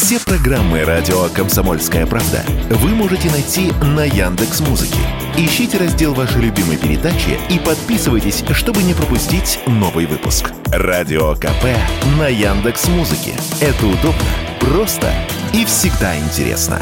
Все программы радио Комсомольская правда вы можете найти на Яндекс Музыке. Ищите раздел вашей любимой передачи и подписывайтесь, чтобы не пропустить новый выпуск. Радио КП на Яндекс Музыке. Это удобно, просто и всегда интересно.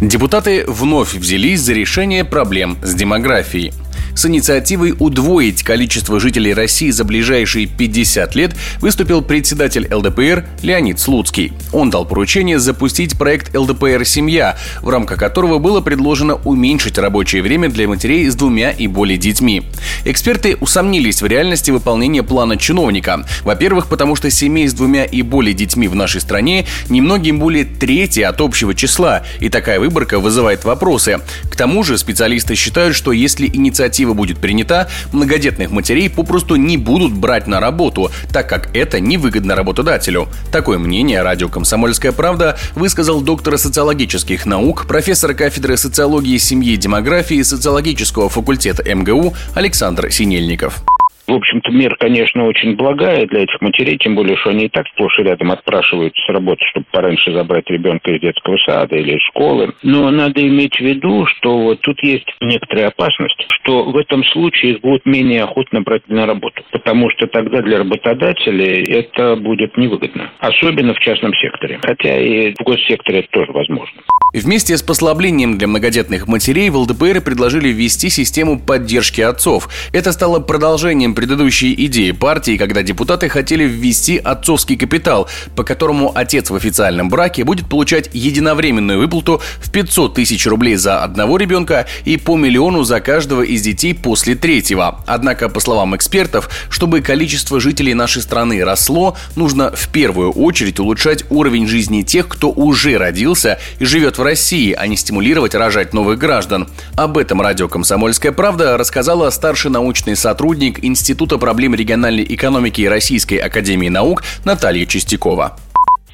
Депутаты вновь взялись за решение проблем с демографией – с инициативой удвоить количество жителей России за ближайшие 50 лет выступил председатель ЛДПР Леонид Слуцкий. Он дал поручение запустить проект ЛДПР «Семья», в рамках которого было предложено уменьшить рабочее время для матерей с двумя и более детьми. Эксперты усомнились в реальности выполнения плана чиновника. Во-первых, потому что семей с двумя и более детьми в нашей стране немногим более трети от общего числа, и такая выборка вызывает вопросы. К тому же специалисты считают, что если инициатива инициатива будет принята, многодетных матерей попросту не будут брать на работу, так как это невыгодно работодателю. Такое мнение радио «Комсомольская правда» высказал доктор социологических наук, профессор кафедры социологии семьи и демографии социологического факультета МГУ Александр Синельников. В общем-то, мер, конечно, очень благая для этих матерей, тем более, что они и так сплошь и рядом отпрашиваются с работы, чтобы пораньше забрать ребенка из детского сада или из школы. Но надо иметь в виду, что вот тут есть некоторая опасность, что в этом случае их будут менее охотно брать на работу, потому что тогда для работодателей это будет невыгодно, особенно в частном секторе, хотя и в госсекторе это тоже возможно. Вместе с послаблением для многодетных матерей в ЛДПР предложили ввести систему поддержки отцов. Это стало продолжением предыдущей идеи партии, когда депутаты хотели ввести отцовский капитал, по которому отец в официальном браке будет получать единовременную выплату в 500 тысяч рублей за одного ребенка и по миллиону за каждого из детей после третьего. Однако, по словам экспертов, чтобы количество жителей нашей страны росло, нужно в первую очередь улучшать уровень жизни тех, кто уже родился и живет в России, а не стимулировать рожать новых граждан. Об этом радио «Комсомольская правда» рассказала старший научный сотрудник Института проблем региональной экономики Российской Академии Наук Наталья Чистякова.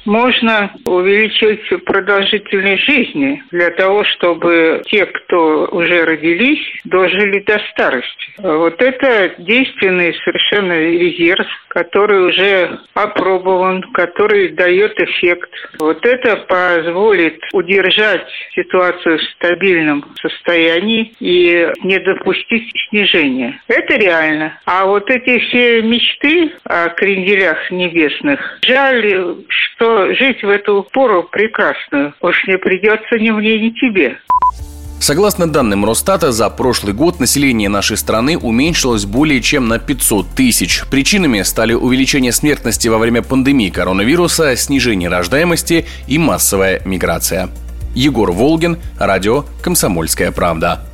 Можно увеличить продолжительность жизни для того, чтобы те, кто уже родились, дожили до старости. Вот это действенный совершенно резерв, который уже опробован, который дает эффект. Вот это позволит удержать ситуацию в стабильном состоянии и не допустить снижения. Это реально. А вот эти все мечты о кренделях небесных, жаль, что жить в эту пору прекрасную. Уж не придется ни мне, ни тебе. Согласно данным Росстата, за прошлый год население нашей страны уменьшилось более чем на 500 тысяч. Причинами стали увеличение смертности во время пандемии коронавируса, снижение рождаемости и массовая миграция. Егор Волгин, радио «Комсомольская правда».